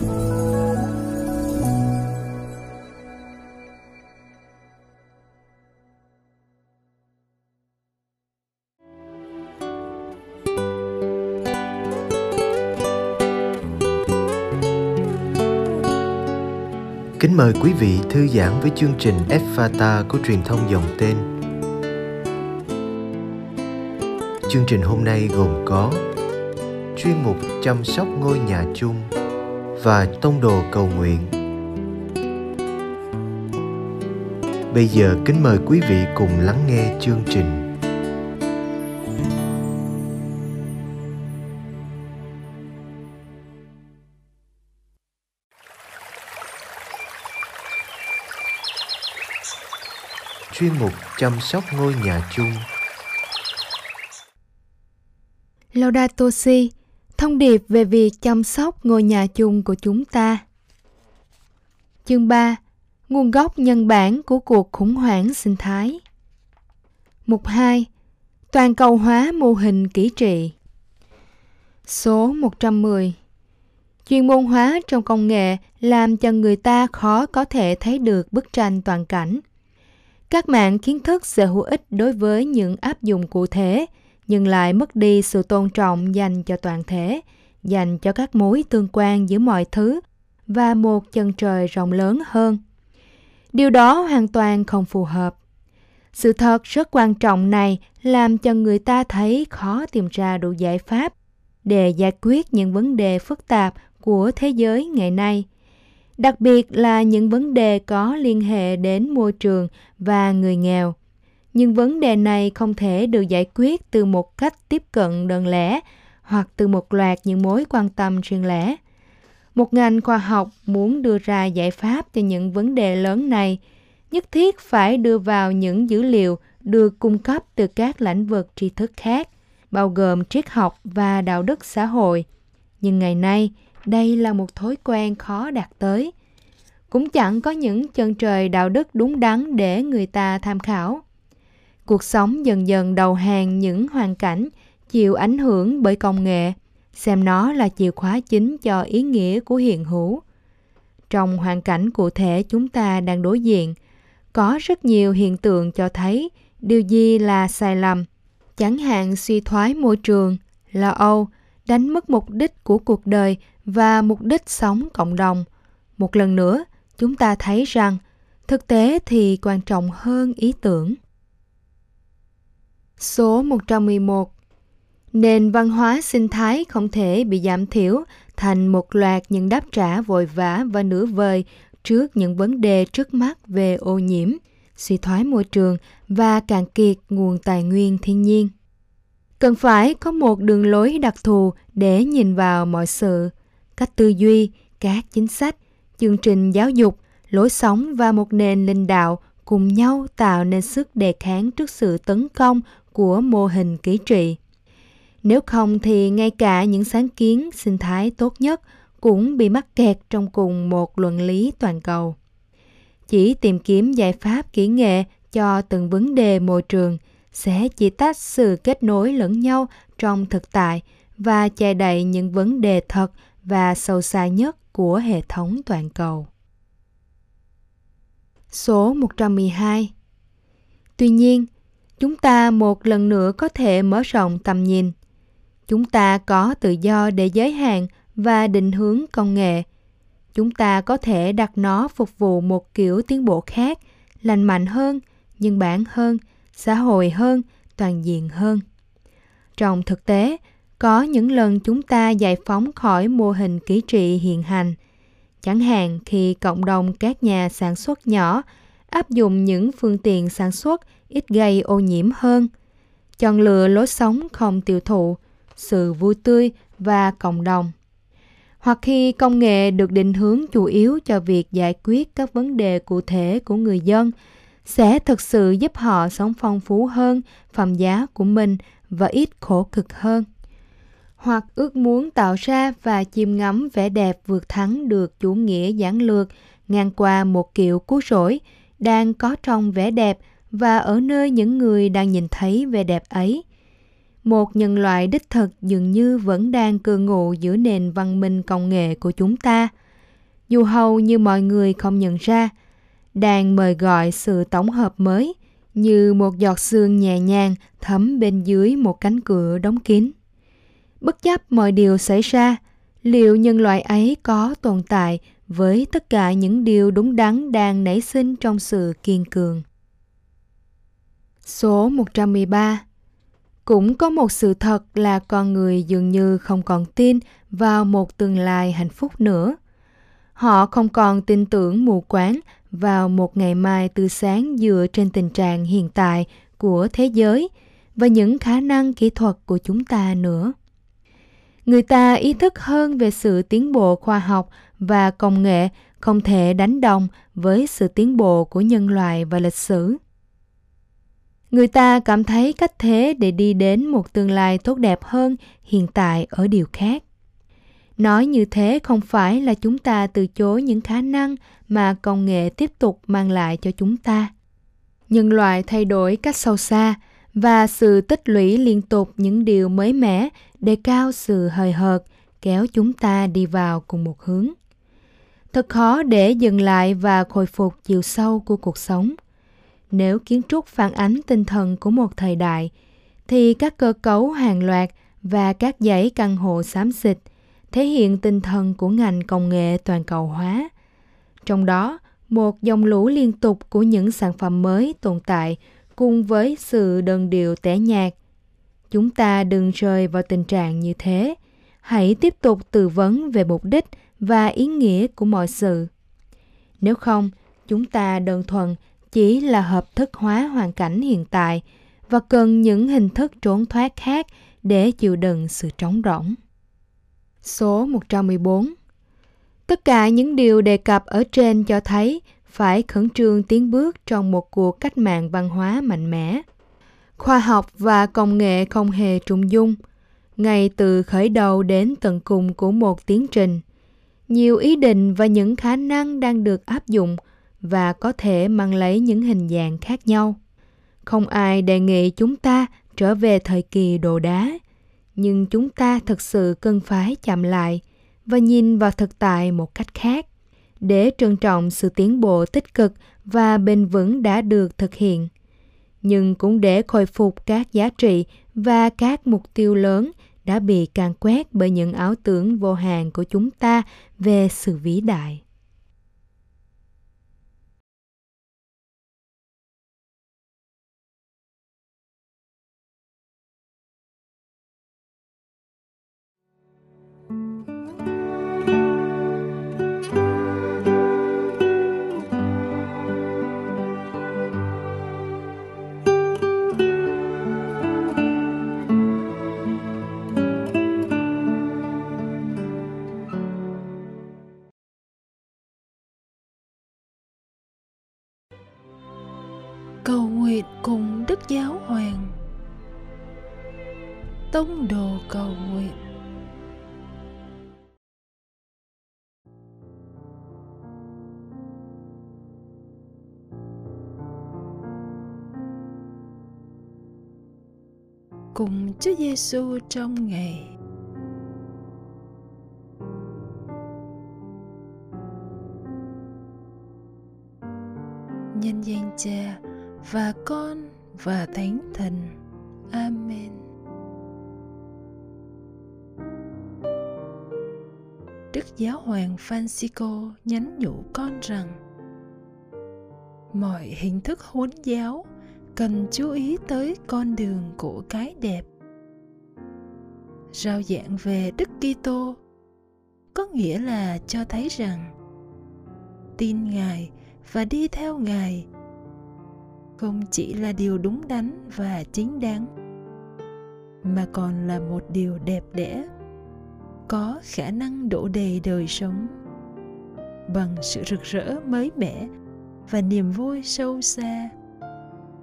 Kính mời quý vị thư giãn với chương trình Fata của truyền thông dòng tên. Chương trình hôm nay gồm có chuyên mục chăm sóc ngôi nhà chung và tông đồ cầu nguyện. Bây giờ kính mời quý vị cùng lắng nghe chương trình. chuyên mục chăm sóc ngôi nhà chung. Laudato Si, thông điệp về việc chăm sóc ngôi nhà chung của chúng ta. Chương 3. Nguồn gốc nhân bản của cuộc khủng hoảng sinh thái. Mục 2. Toàn cầu hóa mô hình kỹ trị. Số 110. Chuyên môn hóa trong công nghệ làm cho người ta khó có thể thấy được bức tranh toàn cảnh các mạng kiến thức sẽ hữu ích đối với những áp dụng cụ thể, nhưng lại mất đi sự tôn trọng dành cho toàn thể, dành cho các mối tương quan giữa mọi thứ và một chân trời rộng lớn hơn. Điều đó hoàn toàn không phù hợp. Sự thật rất quan trọng này làm cho người ta thấy khó tìm ra đủ giải pháp để giải quyết những vấn đề phức tạp của thế giới ngày nay – đặc biệt là những vấn đề có liên hệ đến môi trường và người nghèo. Nhưng vấn đề này không thể được giải quyết từ một cách tiếp cận đơn lẻ hoặc từ một loạt những mối quan tâm riêng lẻ. Một ngành khoa học muốn đưa ra giải pháp cho những vấn đề lớn này, nhất thiết phải đưa vào những dữ liệu được cung cấp từ các lĩnh vực tri thức khác, bao gồm triết học và đạo đức xã hội. Nhưng ngày nay, đây là một thói quen khó đạt tới. Cũng chẳng có những chân trời đạo đức đúng đắn để người ta tham khảo. Cuộc sống dần dần đầu hàng những hoàn cảnh chịu ảnh hưởng bởi công nghệ, xem nó là chìa khóa chính cho ý nghĩa của hiện hữu. Trong hoàn cảnh cụ thể chúng ta đang đối diện, có rất nhiều hiện tượng cho thấy điều gì là sai lầm, chẳng hạn suy thoái môi trường, lo âu, đánh mất mục đích của cuộc đời và mục đích sống cộng đồng. Một lần nữa, chúng ta thấy rằng thực tế thì quan trọng hơn ý tưởng. Số 111 Nền văn hóa sinh thái không thể bị giảm thiểu thành một loạt những đáp trả vội vã và nửa vời trước những vấn đề trước mắt về ô nhiễm, suy thoái môi trường và cạn kiệt nguồn tài nguyên thiên nhiên. Cần phải có một đường lối đặc thù để nhìn vào mọi sự. Cách tư duy các chính sách chương trình giáo dục lối sống và một nền linh đạo cùng nhau tạo nên sức đề kháng trước sự tấn công của mô hình kỹ trị. Nếu không thì ngay cả những sáng kiến sinh thái tốt nhất cũng bị mắc kẹt trong cùng một luận lý toàn cầu. Chỉ tìm kiếm giải pháp kỹ nghệ cho từng vấn đề môi trường sẽ chỉ tách sự kết nối lẫn nhau trong thực tại và che đậy những vấn đề thật và sâu xa nhất của hệ thống toàn cầu. Số 112 Tuy nhiên, chúng ta một lần nữa có thể mở rộng tầm nhìn. Chúng ta có tự do để giới hạn và định hướng công nghệ. Chúng ta có thể đặt nó phục vụ một kiểu tiến bộ khác, lành mạnh hơn, nhân bản hơn xã hội hơn, toàn diện hơn. Trong thực tế, có những lần chúng ta giải phóng khỏi mô hình kỹ trị hiện hành, chẳng hạn khi cộng đồng các nhà sản xuất nhỏ áp dụng những phương tiện sản xuất ít gây ô nhiễm hơn, chọn lựa lối sống không tiêu thụ, sự vui tươi và cộng đồng. Hoặc khi công nghệ được định hướng chủ yếu cho việc giải quyết các vấn đề cụ thể của người dân sẽ thực sự giúp họ sống phong phú hơn phẩm giá của mình và ít khổ cực hơn. Hoặc ước muốn tạo ra và chiêm ngắm vẻ đẹp vượt thắng được chủ nghĩa giản lược ngang qua một kiểu cứu rỗi đang có trong vẻ đẹp và ở nơi những người đang nhìn thấy vẻ đẹp ấy. Một nhân loại đích thực dường như vẫn đang cư ngụ giữa nền văn minh công nghệ của chúng ta – dù hầu như mọi người không nhận ra, đang mời gọi sự tổng hợp mới như một giọt sương nhẹ nhàng thấm bên dưới một cánh cửa đóng kín. Bất chấp mọi điều xảy ra, liệu nhân loại ấy có tồn tại với tất cả những điều đúng đắn đang nảy sinh trong sự kiên cường? Số 113 Cũng có một sự thật là con người dường như không còn tin vào một tương lai hạnh phúc nữa. Họ không còn tin tưởng mù quáng vào một ngày mai tươi sáng dựa trên tình trạng hiện tại của thế giới và những khả năng kỹ thuật của chúng ta nữa. Người ta ý thức hơn về sự tiến bộ khoa học và công nghệ không thể đánh đồng với sự tiến bộ của nhân loại và lịch sử. Người ta cảm thấy cách thế để đi đến một tương lai tốt đẹp hơn hiện tại ở điều khác. Nói như thế không phải là chúng ta từ chối những khả năng mà công nghệ tiếp tục mang lại cho chúng ta. Nhân loại thay đổi cách sâu xa và sự tích lũy liên tục những điều mới mẻ đề cao sự hời hợt kéo chúng ta đi vào cùng một hướng. Thật khó để dừng lại và khôi phục chiều sâu của cuộc sống. Nếu kiến trúc phản ánh tinh thần của một thời đại, thì các cơ cấu hàng loạt và các dãy căn hộ xám xịt thể hiện tinh thần của ngành công nghệ toàn cầu hóa. Trong đó, một dòng lũ liên tục của những sản phẩm mới tồn tại cùng với sự đơn điệu tẻ nhạt. Chúng ta đừng rơi vào tình trạng như thế. Hãy tiếp tục tư vấn về mục đích và ý nghĩa của mọi sự. Nếu không, chúng ta đơn thuần chỉ là hợp thức hóa hoàn cảnh hiện tại và cần những hình thức trốn thoát khác để chịu đựng sự trống rỗng. Số 114 Tất cả những điều đề cập ở trên cho thấy phải khẩn trương tiến bước trong một cuộc cách mạng văn hóa mạnh mẽ. Khoa học và công nghệ không hề trùng dung, ngay từ khởi đầu đến tận cùng của một tiến trình. Nhiều ý định và những khả năng đang được áp dụng và có thể mang lấy những hình dạng khác nhau. Không ai đề nghị chúng ta trở về thời kỳ đồ đá, nhưng chúng ta thực sự cần phải chậm lại và nhìn vào thực tại một cách khác để trân trọng sự tiến bộ tích cực và bền vững đã được thực hiện nhưng cũng để khôi phục các giá trị và các mục tiêu lớn đã bị càn quét bởi những ảo tưởng vô hạn của chúng ta về sự vĩ đại. Tông đồ cầu nguyện. Cùng Chúa Giêsu trong ngày. Nhân danh Cha và con và thánh thần. Amen. Đức giáo hoàng francisco nhắn nhủ con rằng, mọi hình thức huấn giáo cần chú ý tới con đường của cái đẹp. Rao giảng về đức kitô có nghĩa là cho thấy rằng, tin ngài và đi theo ngài không chỉ là điều đúng đắn và chính đáng, mà còn là một điều đẹp đẽ có khả năng đổ đầy đời sống. Bằng sự rực rỡ mới mẻ và niềm vui sâu xa,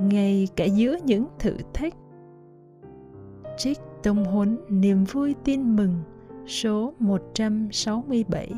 ngay cả giữa những thử thách. Trích tông huấn niềm vui tin mừng, số 167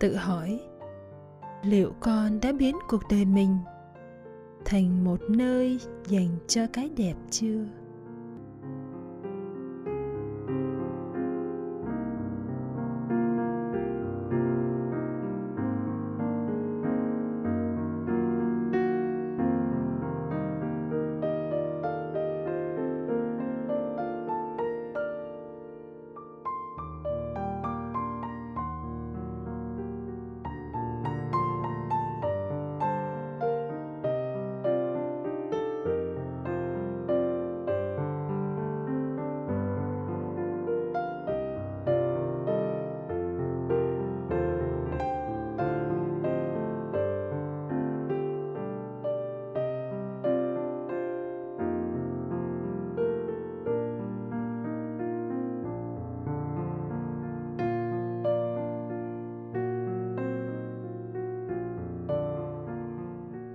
tự hỏi, liệu con đã biến cuộc đời mình thành một nơi dành cho cái đẹp chưa?